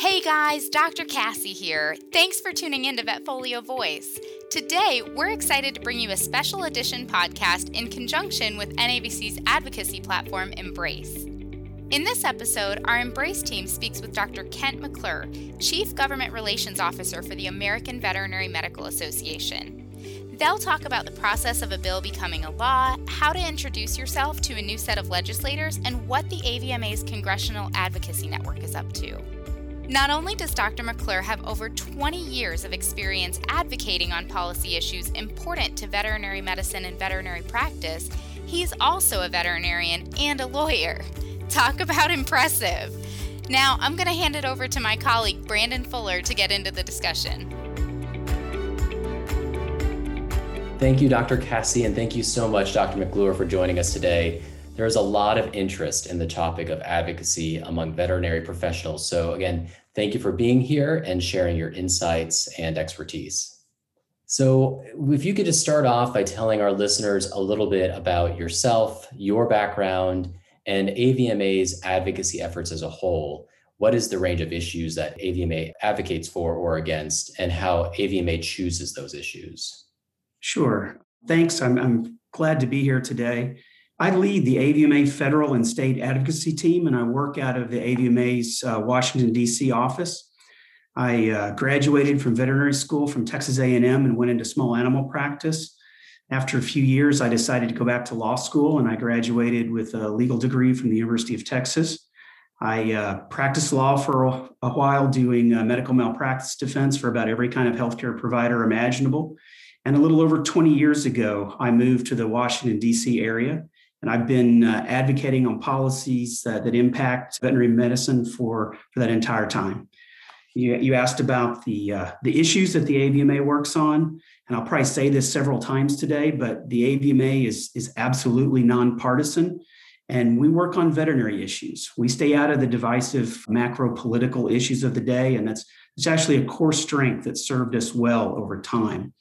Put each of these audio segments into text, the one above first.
Hey guys, Dr. Cassie here. Thanks for tuning in to Vetfolio Voice. Today, we're excited to bring you a special edition podcast in conjunction with NAVC's advocacy platform, Embrace. In this episode, our Embrace team speaks with Dr. Kent McClure, Chief Government Relations Officer for the American Veterinary Medical Association. They'll talk about the process of a bill becoming a law, how to introduce yourself to a new set of legislators, and what the AVMA's Congressional Advocacy Network is up to. Not only does Dr. McClure have over 20 years of experience advocating on policy issues important to veterinary medicine and veterinary practice, he's also a veterinarian and a lawyer. Talk about impressive! Now, I'm going to hand it over to my colleague Brandon Fuller to get into the discussion. Thank you, Dr. Cassie, and thank you so much, Dr. McClure, for joining us today. There is a lot of interest in the topic of advocacy among veterinary professionals. So, again, thank you for being here and sharing your insights and expertise. So, if you could just start off by telling our listeners a little bit about yourself, your background, and AVMA's advocacy efforts as a whole. What is the range of issues that AVMA advocates for or against, and how AVMA chooses those issues? Sure. Thanks. I'm, I'm glad to be here today. I lead the AVMA federal and state advocacy team, and I work out of the AVMA's uh, Washington, D.C. office. I uh, graduated from veterinary school from Texas A&M and went into small animal practice. After a few years, I decided to go back to law school, and I graduated with a legal degree from the University of Texas. I uh, practiced law for a, while, doing uh, medical malpractice defense for about every kind of healthcare provider imaginable. And a little over 20 years ago, I moved to the Washington, D.C. area. And I've been uh, advocating on policies uh, that impact veterinary medicine for, for that entire time. You, you asked about the, uh, the issues that the AVMA works on. And I'll probably say this several times today, but the AVMA is, is absolutely nonpartisan. And we work on veterinary issues. We stay out of the divisive macro political issues of the day. And that's, it's actually a core strength that served us well over time.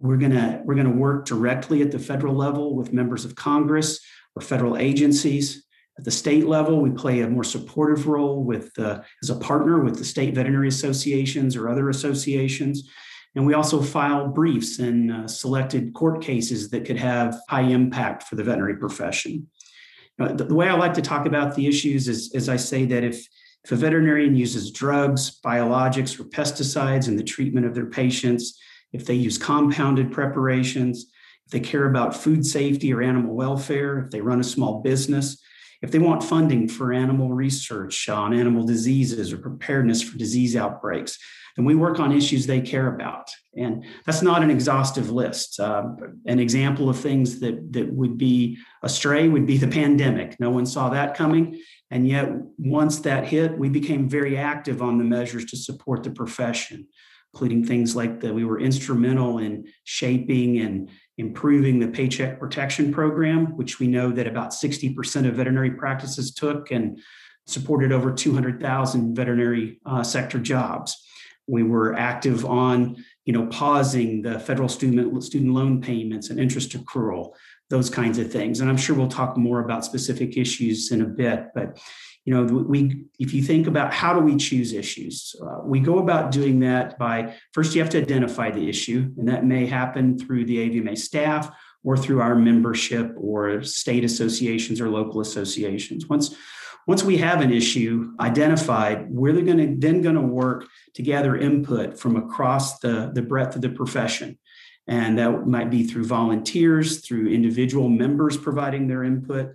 We're gonna we're gonna work directly at the federal level with members of Congress or federal agencies. At the state level, we play a more supportive role with uh, as a partner with the state veterinary associations or other associations. And we also file briefs in uh, selected court cases that could have high impact for the veterinary profession. the, the, way I like to talk about the issues is, is I say that if, if a veterinarian uses drugs, biologics, or pesticides in the treatment of their patients, if they use compounded preparations, they care about food safety or animal welfare, if they run a small business, if they want funding for animal research on animal diseases or preparedness for disease outbreaks, then we work on issues they care about. And that's not an exhaustive list. Uh, an example of things that, that would be astray would be the pandemic. No one saw that coming. And yet, once that hit, we became very active on the measures to support the profession including things like that we were instrumental in shaping and improving the paycheck protection program, which we know that about 60% of veterinary practices took and supported over 200,000 veterinary uh, sector jobs. We were active on, you know, pausing the federal student student loan payments and interest accrual, those kinds of things. And I'm sure we'll talk more about specific issues in a bit. But you know we if you think about how do we choose issues uh, we go about doing that by first you have to identify the issue and that may happen through the avma staff or through our membership or state associations or local associations once once we have an issue identified we're going to then going to work to gather input from across the, the breadth of the profession and that might be through volunteers through individual members providing their input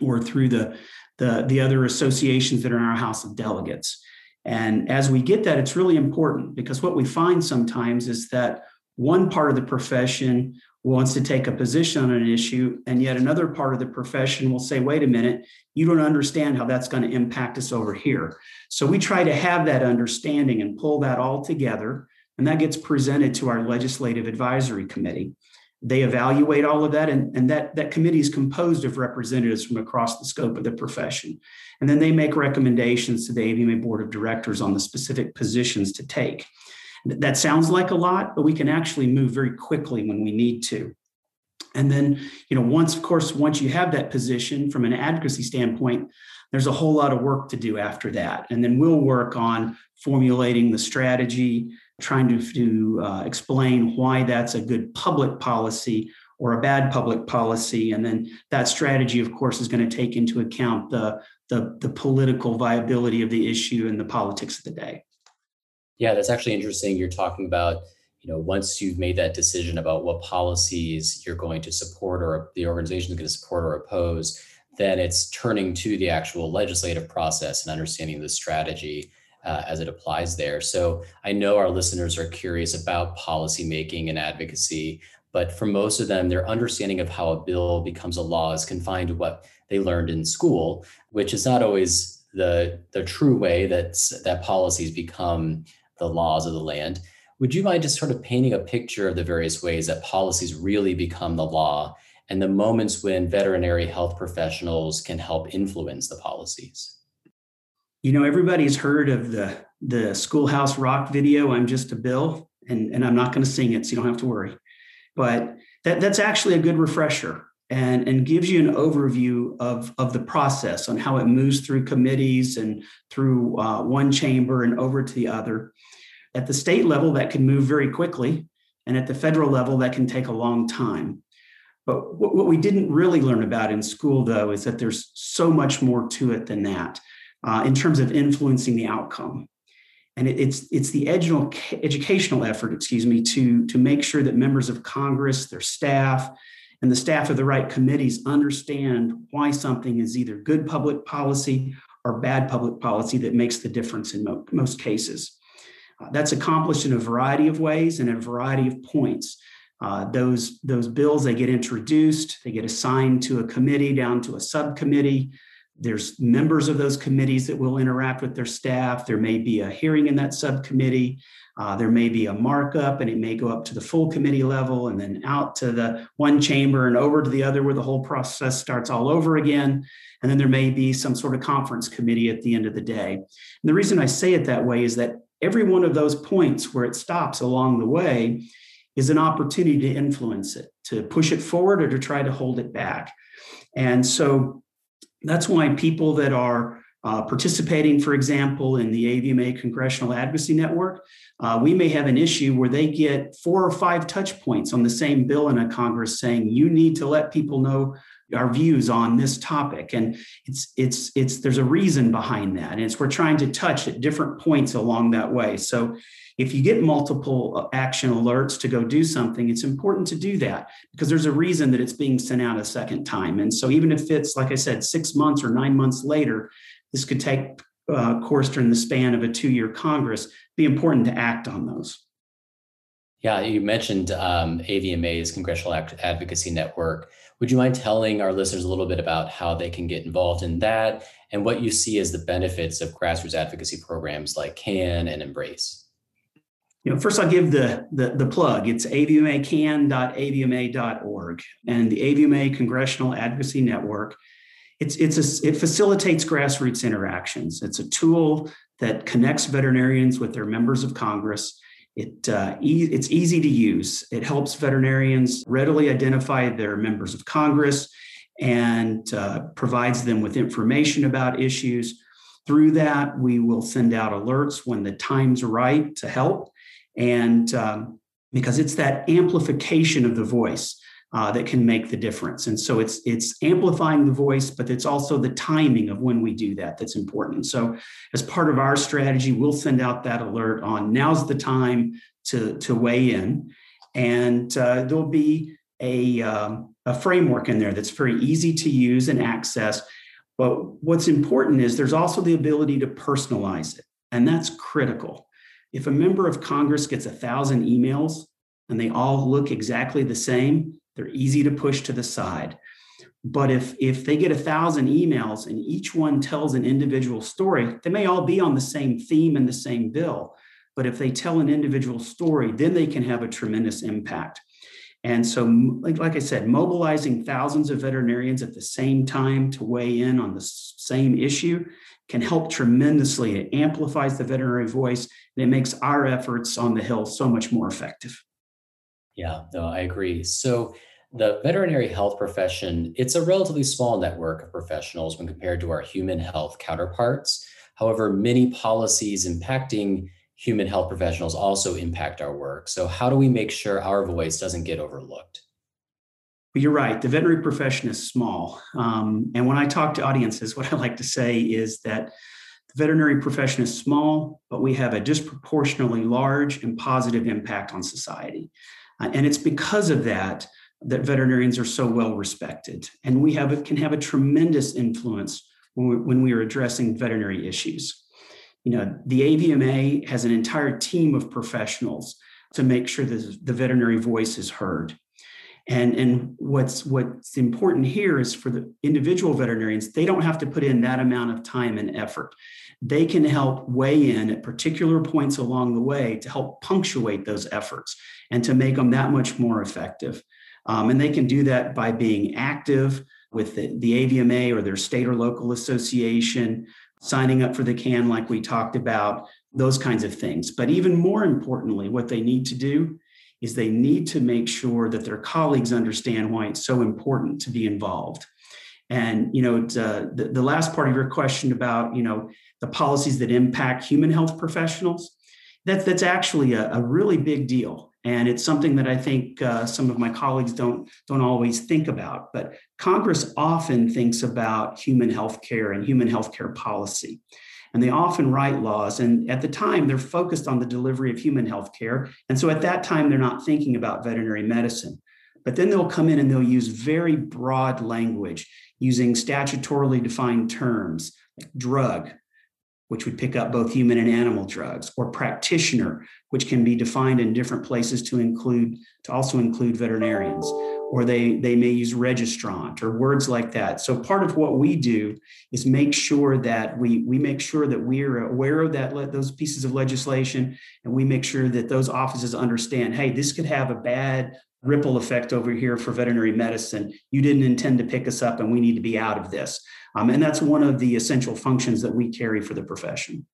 or through the the, the other associations that are in our House of Delegates. And as we get that, it's really important because what we find sometimes is that one part of the profession wants to take a position on an issue, and yet another part of the profession will say, wait a minute, you don't understand how that's going to impact us over here. So we try to have that understanding and pull that all together, and that gets presented to our legislative advisory committee. They evaluate all of that, and, and that, that committee is composed of representatives from across the scope of the profession. And then they make recommendations to the AVMA Board of Directors on the specific positions to take. That sounds like a lot, but we can actually move very quickly when we need to. And then, you know, once, of course, once you have that position from an advocacy standpoint, there's a whole lot of work to do after that. And then we'll work on formulating the strategy, trying to, to uh, explain why that's a good public policy or a bad public policy. And then that strategy, of course, is going to take into account the, the, the political viability of the issue and the politics of the day. Yeah, that's actually interesting. You're talking about you know once you've made that decision about what policies you're going to support or the organization is going to support or oppose then it's turning to the actual legislative process and understanding the strategy uh, as it applies there so i know our listeners are curious about policy making and advocacy but for most of them their understanding of how a bill becomes a law is confined to what they learned in school which is not always the the true way that that policies become the laws of the land would you mind just sort of painting a picture of the various ways that policies really become the law and the moments when veterinary health professionals can help influence the policies? You know, everybody's heard of the the Schoolhouse Rock video, I'm just a bill, and, and I'm not going to sing it, so you don't have to worry. But that, that's actually a good refresher and, and gives you an overview of, of the process on how it moves through committees and through uh, one chamber and over to the other. At the state level, that can move very quickly. And at the federal level, that can take a long time. But what, we didn't really learn about in school, though, is that there's so much more to it than that uh, in terms of influencing the outcome. And it, it's, it's the educational, educational effort, excuse me, to, to make sure that members of Congress, their staff, and the staff of the right committees understand why something is either good public policy or bad public policy that makes the difference in mo- most cases. Uh, that's accomplished in a variety of ways and a variety of points. Uh, those, those bills, they get introduced, they get assigned to a committee, down to a subcommittee. There's members of those committees that will interact with their staff. There may be a hearing in that subcommittee. Uh, there may be a markup and it may go up to the full committee level and then out to the one chamber and over to the other where the whole process starts all over again. And then there may be some sort of conference committee at the end of the day. And the reason I say it that way is that every one of those points where it stops along the way is an opportunity to influence it, to push it forward or to try to hold it back. And so that's why people that are uh, participating, for example, in the AVMA Congressional Advocacy Network, uh, we may have an issue where they get four or five touch points on the same bill in a Congress saying, you need to let people know our views on this topic. And it's it's it's there's a reason behind that. And it's we're trying to touch at different points along that way. So if you get multiple uh, action alerts to go do something it's important to do that because there's a reason that it's being sent out a second time. And so even if it's like i said six months or nine months later this could take uh, course during the span of a two-year congress be important to act on those. Yeah, you mentioned um, AVMA's Congressional Advocacy Network. Would you mind telling our listeners a little bit about how they can get involved in that and what you see as the benefits of grassroots advocacy programs like CAN and Embrace? You know, first I'll give the, the, the plug. It's avmacan.avma.org and the AVMA Congressional Advocacy Network. It's, it's a, it facilitates grassroots interactions. It's a tool that connects veterinarians with their members of Congress it, uh, e- it's easy to use. It helps veterinarians readily identify their members of Congress and uh, provides them with information about issues. Through that, we will send out alerts when the time's right to help. And um, because it's that amplification of the voice uh, that can make the difference. And so it's it's amplifying the voice, but it's also the timing of when we do that that's important. So as part of our strategy, we'll send out that alert on now's the time to to weigh in, and uh, there'll be a um, a framework in there that's very easy to use and access. But what's important is there's also the ability to personalize it, and that's critical. If a member of Congress gets a thousand emails and they all look exactly the same, they're easy to push to the side. But if, if they get a thousand emails and each one tells an individual story, they may all be on the same theme and the same bill. But if they tell an individual story, then they can have a tremendous impact. And so, like, like I said, mobilizing thousands of veterinarians at the same time to weigh in on the same issue can help tremendously. It amplifies the veterinary voice and it makes our efforts on the Hill so much more effective. Yeah, no, I agree. So the veterinary health profession, it's a relatively small network of professionals when compared to our human health counterparts. However, many policies impacting human health professionals also impact our work. So, how do we make sure our voice doesn't get overlooked? Well, you're right. The veterinary profession is small. Um, and when I talk to audiences, what I like to say is that the veterinary profession is small, but we have a disproportionately large and positive impact on society. Uh, and it's because of that that veterinarians are so well respected. And we have can have a tremendous influence when we, when we are addressing veterinary issues. You know, the AVMA has an entire team of professionals to make sure that the veterinary voice is heard. And, and what's what's important here is for the individual veterinarians, they don't have to put in that amount of time and effort. They can help weigh in at particular points along the way to help punctuate those efforts and to make them that much more effective. Um, and they can do that by being active with the, the AVMA or their state or local association, signing up for the CAN, like we talked about, those kinds of things. But even more importantly, what they need to do is they need to make sure that their colleagues understand why it's so important to be involved. And you know, uh, the, the last part of your question about you know the policies that impact human health professionals, that's that's actually a, a really big deal, and it's something that I think uh, some of my colleagues don't don't always think about. But Congress often thinks about human health care and human health care policy and they often write laws. And at the time, they're focused on the delivery of human health care. And so at that time, they're not thinking about veterinary medicine. But then they'll come in and they'll use very broad language using statutorily defined terms like drug, which would pick up both human and animal drugs, or practitioner, which can be defined in different places to include to also include veterinarians, or they they may use registrant or words like that. So part of what we do is make sure that we we make sure that we're aware of that those pieces of legislation, and we make sure that those offices understand, hey, this could have a bad ripple effect over here for veterinary medicine. You didn't intend to pick us up, and we need to be out of this. Um, and that's one of the essential functions that we carry for the profession.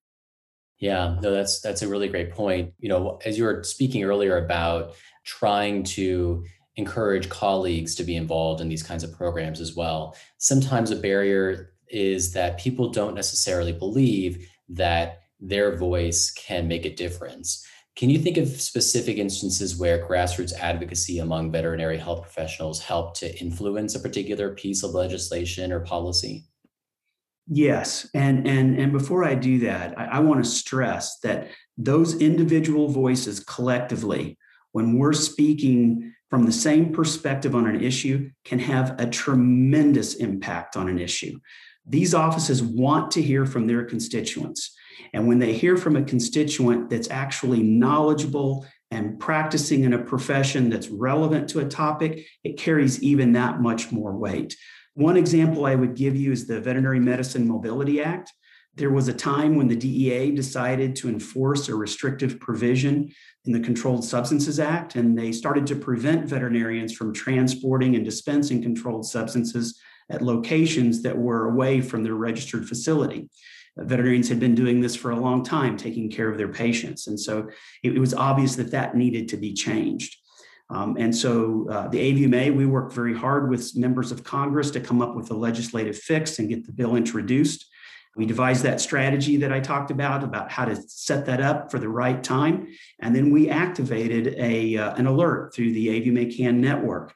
Yeah, no, that's that's a really great point. You know, as you were speaking earlier about trying to encourage colleagues to be involved in these kinds of programs as well. Sometimes a barrier is that people don't necessarily believe that their voice can make a difference. Can you think of specific instances where grassroots advocacy among veterinary health professionals helped to influence a particular piece of legislation or policy? Yes, and and and before I do that, I, I want to stress that those individual voices collectively, when we're speaking from the same perspective on an issue, can have a tremendous impact on an issue. These offices want to hear from their constituents. And when they hear from a constituent that's actually knowledgeable and practicing in a profession that's relevant to a topic, it carries even that much more weight. One example I would give you is the Veterinary Medicine Mobility Act. There was a time when the DEA decided to enforce a restrictive provision in the Controlled Substances Act, and they started to prevent veterinarians from transporting and dispensing controlled substances at locations that were away from their registered facility veterinarians had been doing this for a long time, taking care of their patients. And so it, it was obvious that that needed to be changed. Um, and so uh, the AVMA, we worked very hard with members of Congress to come up with a legislative fix and get the bill introduced. We devised that strategy that I talked about, about how to set that up for the right time. And then we activated a, uh, an alert through the AVMA CAN network.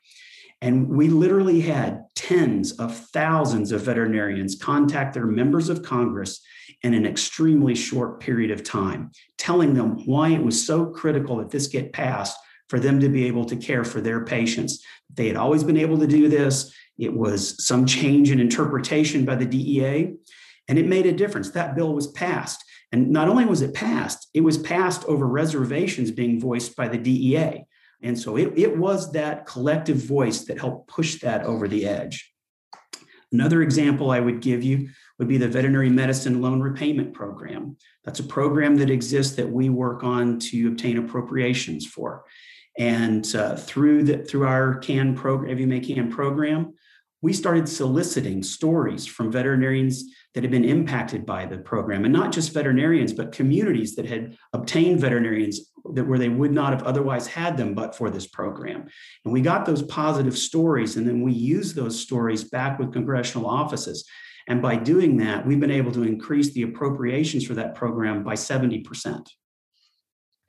And we literally had tens of thousands of veterinarians contact their members of Congress in an extremely short period of time, telling them why it was so critical that this get passed for them to be able to care for their patients. They had always been able to do this. It was some change in interpretation by the DEA, and it made a difference. That bill was passed. And not only was it passed, it was passed over reservations being voiced by the DEA. And so it, it was that collective voice that helped push that over the edge. Another example I would give you would be the Veterinary Medicine Loan Repayment Program. That's a program that exists that we work on to obtain appropriations for. And uh, through the through our CAN program, AVMA CAN program, we started soliciting stories from veterinarians that had been impacted by the program and not just veterinarians but communities that had obtained veterinarians that where they would not have otherwise had them but for this program. And we got those positive stories and then we used those stories back with congressional offices. And by doing that we've been able to increase the appropriations for that program by 70%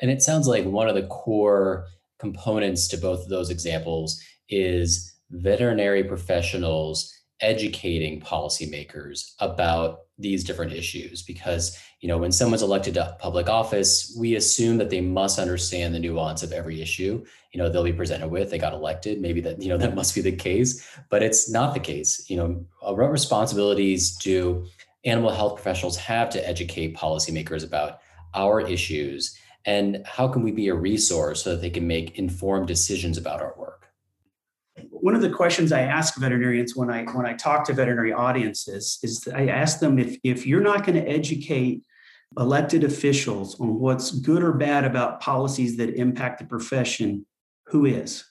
and it sounds like one of the core components to both of those examples is veterinary professionals educating policymakers about these different issues because you know when someone's elected to public office we assume that they must understand the nuance of every issue. You know they'll be presented with they got elected maybe that you know that must be the case but it's not the case. You know uh, what responsibilities do animal health professionals have to educate policymakers about our issues? And how can we be a resource so that they can make informed decisions about our work one of the questions I ask veterinarians when I when I talk to veterinary audiences is I ask them if if you're not going to educate elected officials on what's good or bad about policies that impact the profession, who is?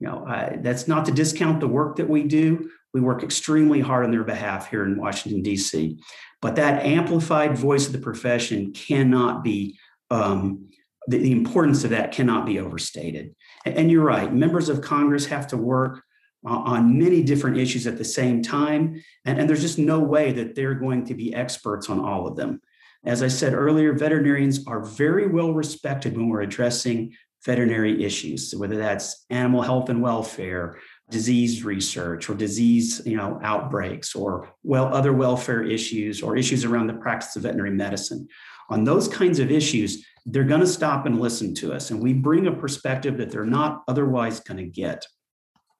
You know, I, that's not to discount the work that we do. We work extremely hard on their behalf here in Washington D.C. But that amplified voice of the profession cannot be um, the, the importance of that cannot be overstated. And you're right, members of Congress have to work uh, on many different issues at the same time. And, and, there's just no way that they're going to be experts on all of them. As I said earlier, veterinarians are very well respected when we're addressing veterinary issues, whether that's animal health and welfare, disease research, or disease you know, outbreaks, or well, other welfare issues, or issues around the practice of veterinary medicine. On those kinds of issues, they're going to stop and listen to us. And we bring a perspective that they're not otherwise going to get.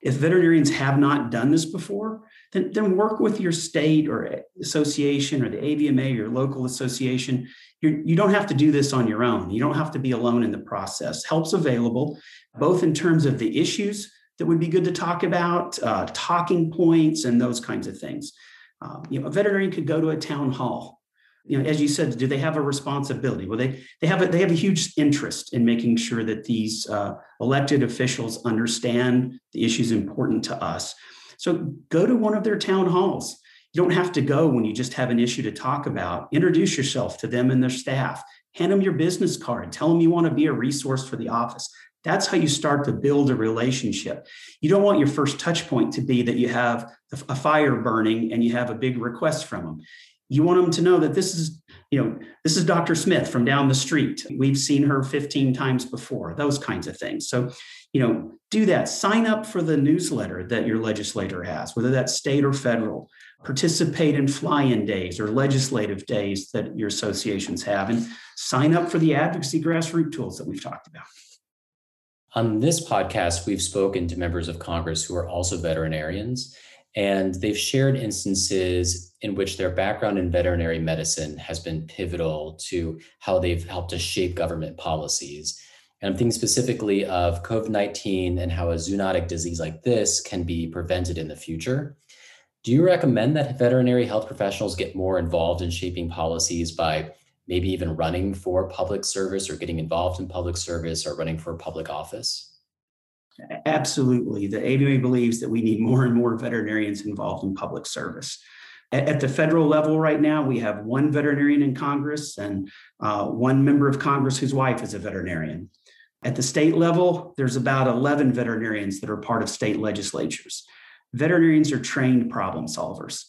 If veterinarians have not done this before, then, then work with your state or association or the AVMA, your local association. You're, you do not have to do this on your own. You don't have to be alone in the process. Help's available, both in terms of the issues that would be good to talk about, uh, talking points, and those kinds of things. Um, you know, a veterinarian could go to a town hall you know, as you said, do they have a responsibility? Well, they they have a, they have a huge interest in making sure that these uh, elected officials understand the issues important to us. So go to one of their town halls. You don't have to go when you just have an issue to talk about. Introduce yourself to them and their staff. Hand them your business card. Tell them you want to be a resource for the office. That's how you start to build a relationship. You don't want your first touch point to be that you have a fire burning and you have a big request from them you want them to know that this is you know this is dr smith from down the street. We've seen her 15 times before those kinds of things. So you know do that. Sign up for the newsletter that your legislator has whether that's state or federal. Participate in fly-in days or legislative days that your associations have and sign up for the advocacy grassroots tools that we've talked about. On this podcast we've spoken to members of congress who are also veterinarians and they've shared instances in which their background in veterinary medicine has been pivotal to how they've helped to shape government policies. And I'm thinking specifically of COVID 19 and how a zoonotic disease like this can be prevented in the future. Do you recommend that veterinary health professionals get more involved in shaping policies by maybe even running for public service or getting involved in public service or running for public office? Absolutely. The AVMA believes that we need more and more veterinarians involved in public service. At the federal level, right now, we have one veterinarian in Congress and uh, one member of Congress whose wife is a veterinarian. At the state level, there's about 11 veterinarians that are part of state legislatures. Veterinarians are trained problem solvers.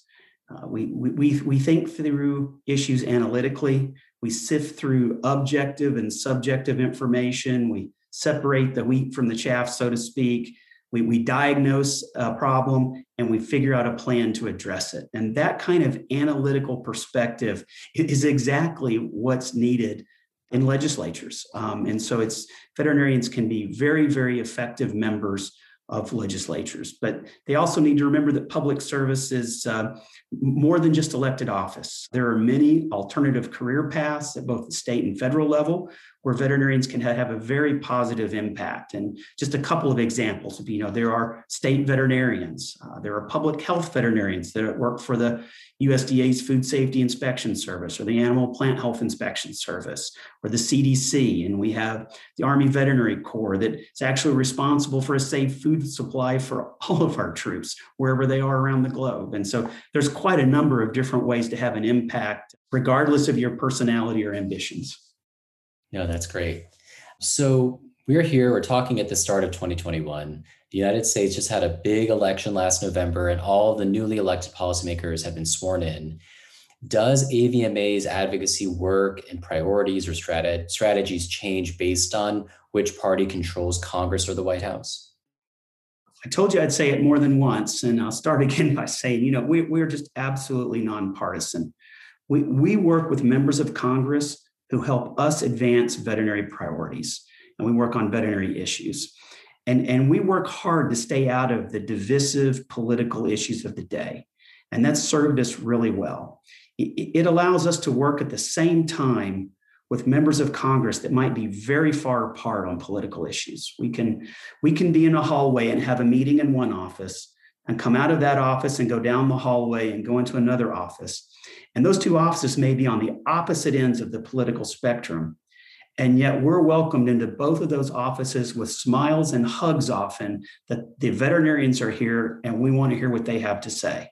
Uh, we, we, we think through issues analytically. We sift through objective and subjective information. We separate the wheat from the chaff, so to speak. We, we diagnose a problem and we figure out a plan to address it. And that kind of analytical perspective is exactly what's needed in legislatures. Um, and so it's veterinarians can be very, very effective members of legislatures. But they also need to remember that public service is uh, more than just elected office. There are many alternative career paths at both the state and federal level where veterinarians can have a very positive impact. And just a couple of examples, you know, there are state veterinarians, uh, there are public health veterinarians that work for the USDA's Food Safety Inspection Service or the Animal Plant Health Inspection Service or the CDC. And we have the Army Veterinary Corps that is actually responsible for a safe food supply for all of our troops, wherever they are around the globe. And so there's quite a number of different ways to have an impact, regardless of your personality or ambitions. No, that's great. So we're here, we're talking at the start of 2021. The United States just had a big election last November, and all the newly elected policymakers have been sworn in. Does AVMA's advocacy work and priorities or strat- strategies change based on which party controls Congress or the White House? I told you I'd say it more than once, and I'll start again by saying, you know, we, we're just absolutely nonpartisan. We, we work with members of Congress who help us advance veterinary priorities, and we work on veterinary issues. And, and we work hard to stay out of the divisive political issues of the day. And that's served us really well. It, it allows us to work at the same time with members of Congress that might be very far apart on political issues. We can, we can be in a hallway and have a meeting in one office and come out of that office and go down the hallway and go into another office. And those two offices may be on the opposite ends of the political spectrum. And yet we're welcomed into both of those offices with smiles and hugs often that the veterinarians are here and we want to hear what they have to say.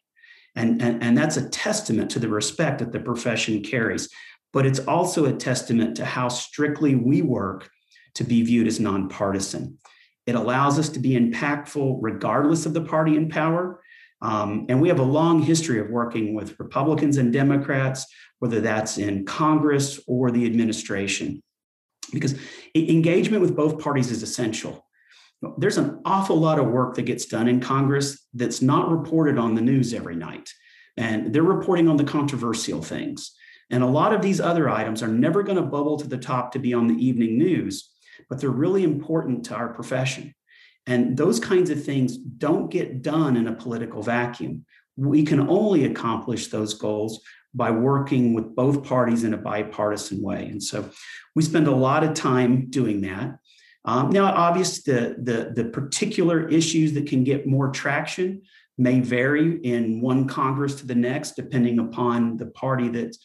And, and, and that's a testament to the respect that the profession carries. But it's also a testament to how strictly we work to be viewed as nonpartisan. It allows us to be impactful regardless of the party in power. Um, and we have a long history of working with Republicans and Democrats, whether that's in Congress or the administration because engagement with both parties is essential. There's an awful lot of work that gets done in Congress that's not reported on the news every night. And they're reporting on the controversial things. And a lot of these other items are never going to bubble to the top to be on the evening news, but they're really important to our profession. And those kinds of things don't get done in a political vacuum. We can only accomplish those goals by working with both parties in a bipartisan way. And so we spend a lot of time doing that. Um, now, obviously, the, the, the particular issues that can get more traction may vary in one Congress to the next, depending upon the party that's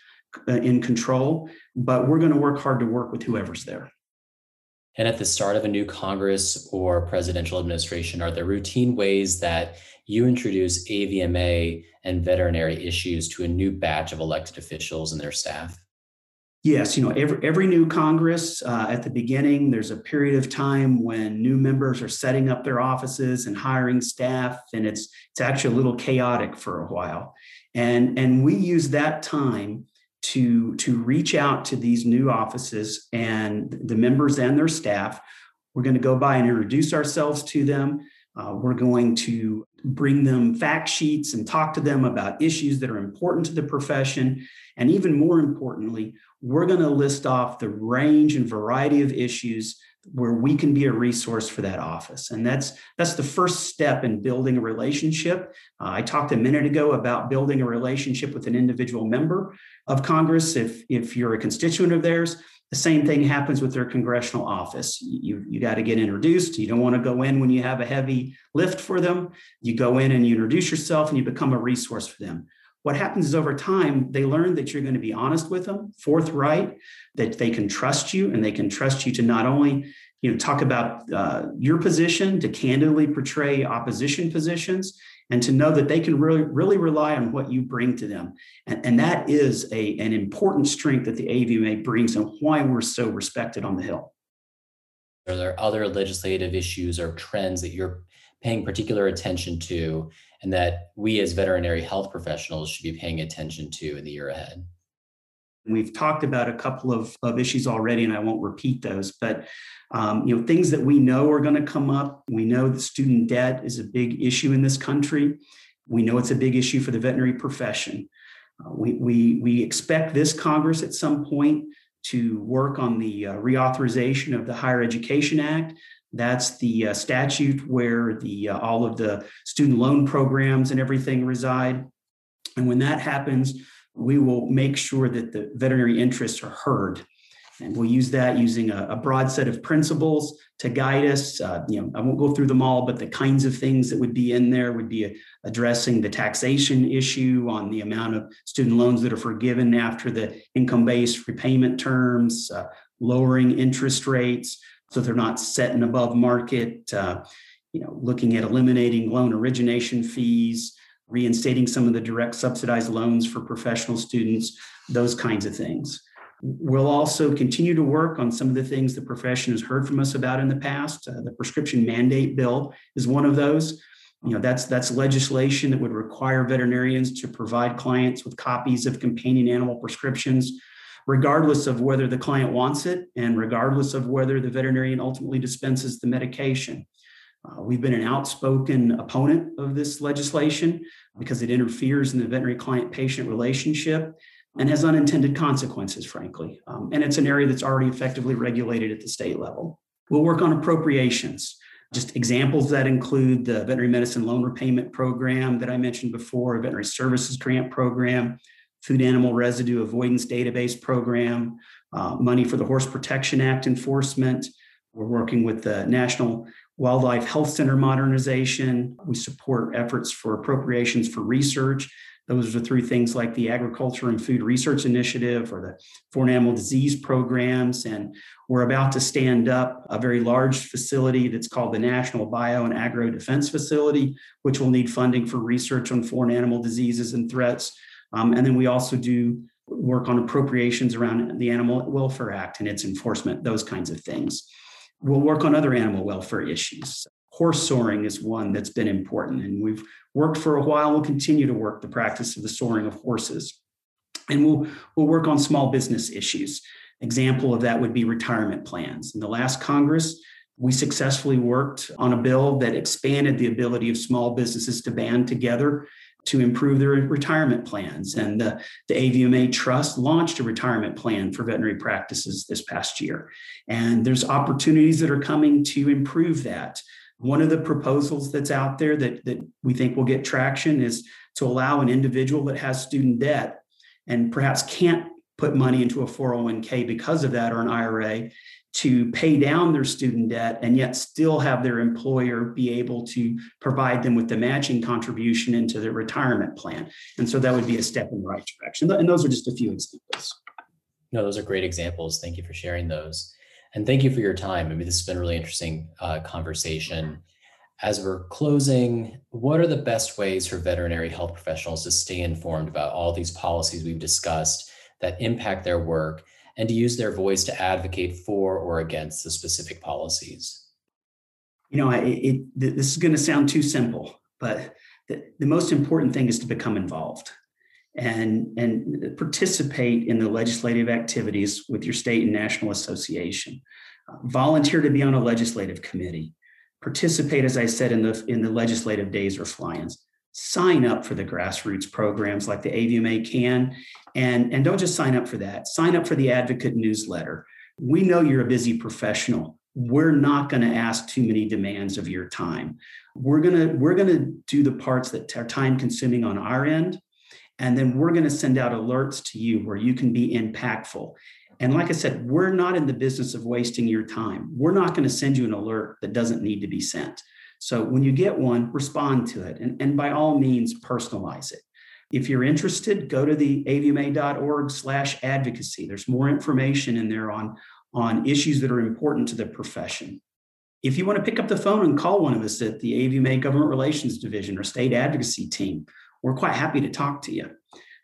uh, in control. But we're going to work hard to work with whoever's there. And at the start of a new Congress or presidential administration, are there routine ways that you introduce AVMA and veterinary issues to a new batch of elected officials and their staff? Yes, you know, every every new Congress uh, at the beginning, there's a period of time when new members are setting up their offices and hiring staff, and it's it's actually a little chaotic for a while, and and we use that time to to reach out to these new offices and the members and their staff. We're going to go by and introduce ourselves to them. Uh, we're going to bring them fact sheets and talk to them about issues that are important to the profession. And even more importantly, we're going to list off the range and variety of issues where we can be a resource for that office and that's that's the first step in building a relationship uh, i talked a minute ago about building a relationship with an individual member of congress if if you're a constituent of theirs the same thing happens with their congressional office. You, you got to get introduced. You don't want to go in when you have a heavy lift for them. You go in and you introduce yourself and you become a resource for them. What happens is over time, they learn that you're going to be honest with them, forthright, that they can trust you and they can trust you to not only you know talk about uh, your position to candidly portray opposition positions and to know that they can really, really rely on what you bring to them. And, and that is a, an important strength that the AVMA brings and why we're so respected on the Hill. Are there other legislative issues or trends that you're paying particular attention to and that we as veterinary health professionals should be paying attention to in the year ahead? We've talked about a couple of, of issues already, and I won't repeat those, but um, you know things that we know are going to come up. We know that student debt is a big issue in this country. We know it's a big issue for the veterinary profession. Uh, we, we, we expect this Congress at some point to work on the uh, reauthorization of the Higher Education Act. That's the uh, statute where the uh, all of the student loan programs and everything reside. And when that happens, we will make sure that the veterinary interests are heard. And we'll use that using a, a broad set of principles to guide us. Uh, you know, I won't go through them all, but the kinds of things that would be in there would be addressing the taxation issue on the amount of student loans that are forgiven after the income-based repayment terms, uh, lowering interest rates so they're not setting above market. Uh, you know, looking at eliminating loan origination fees, reinstating some of the direct subsidized loans for professional students, those kinds of things. We'll also continue to work on some of the things the profession has heard from us about in the past. Uh, the prescription mandate bill is one of those. You know, that's that's legislation that would require veterinarians to provide clients with copies of companion animal prescriptions, regardless of whether the client wants it and regardless of whether the veterinarian ultimately dispenses the medication. Uh, we've been an outspoken opponent of this legislation because it interferes in the veterinary client patient relationship and has unintended consequences, frankly. Um, and it's an area that's already effectively regulated at the state level. We'll work on appropriations. Just examples that include the veterinary medicine loan repayment program that I mentioned before, a veterinary services grant program, food animal residue avoidance database program, uh, money for the Horse Protection Act enforcement. We're working with the National Wildlife Health Center modernization. We support efforts for appropriations for research those are through things like the Agriculture and Food Research Initiative or the foreign animal disease programs. And we're about to stand up a very large facility that's called the National Bio and Agro Defense Facility, which will need funding for research on foreign animal diseases and threats. Um, and then we also do work on appropriations around the Animal Welfare Act and its enforcement, those kinds of things. We'll work on other animal welfare issues. Horse soring is one that's been important, and we've worked for a while. We'll continue to work the practice of the soring of horses. And we'll, we'll work on small business issues. Example of that would be retirement plans. In the last Congress, we successfully worked on a bill that expanded the ability of small businesses to band together to improve their retirement plans. And the, the AVMA Trust launched a retirement plan for veterinary practices this past year. And there's opportunities that are coming to improve that. One of the proposals that's out there that, that we think will get traction is to allow an individual that has student debt and perhaps can't put money into a 401k because of that or an IRA to pay down their student debt and yet still have their employer be able to provide them with the matching contribution into their retirement plan. And so that would be a step in the right direction. And those are just a few examples. No, those are great examples. Thank you for sharing those. And thank you for your time. I mean, this has been a really interesting uh, conversation. As we're closing, what are the best ways for veterinary health professionals to stay informed about all these policies we've discussed that impact their work and to use their voice to advocate for or against the specific policies? You know, it, it, this is going to sound too simple, but the, the most important thing is to become involved and, and participate in the legislative activities with your state and national association. Uh, volunteer to be on a legislative committee. Participate, as I said, in the, in the legislative days or fly-ins. Sign up for the grassroots programs like the AVMA can. And, and don't just sign up for that. Sign up for the advocate newsletter. We know you're a busy professional. We're not going to ask too many demands of your time. We're going to we're going to do the parts that are time consuming on our end and then we're going to send out alerts to you where you can be impactful. And like I said, we're not in the business of wasting your time. We're not going to send you an alert that doesn't need to be sent. So when you get one, respond to it. And, and by all means, personalize it. If you're interested, go to the avma.org slash advocacy. There's more information in there on, on issues that are important to the profession. If you want to pick up the phone and call one of us at the AVMA Government Relations Division or State Advocacy Team, we're quite happy to talk to you.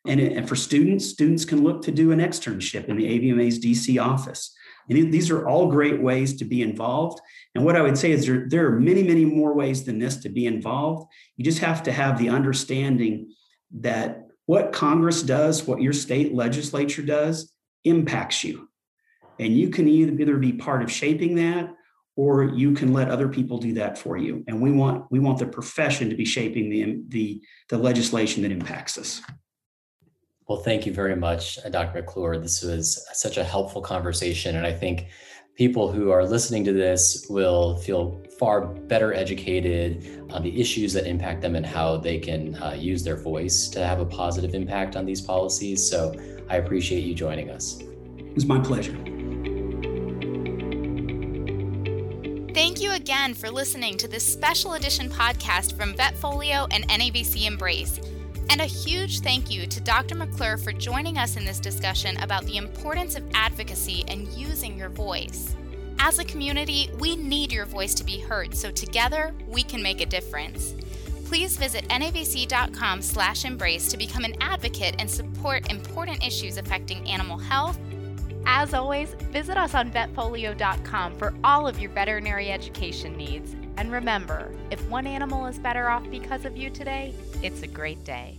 And, and for students, students can look to do an externship in the AVMA's DC office. And these are all great ways to be involved. And what I would say is there, there are many, many more ways than this to be involved. You just have to have the understanding that what Congress does, what your state legislature does, impacts you. And you can either be part of shaping that or you can let other people do that for you. And we want we want the profession to be shaping the the, the legislation that impacts us. Well, thank you very much, uh, Dr. McClure. This was such a helpful conversation. And I think people who are listening to this will feel far better educated on the issues that impact them and how they can uh, use their voice to have a positive impact on these policies. So I appreciate you joining us. It's my pleasure. Thank you again for listening to this special edition podcast from Vetfolio and NAVC Embrace. And a huge thank you to Dr. McClure for joining us in this discussion about the importance of advocacy and using your voice. As a community, we need your voice to be heard, so together we can make a difference. Please visit navc.com/embrace to become an advocate and support important issues affecting animal health. As always, visit us on vetfolio.com for all of your veterinary education needs. And remember, if one animal is better off because of you today, it's a great day.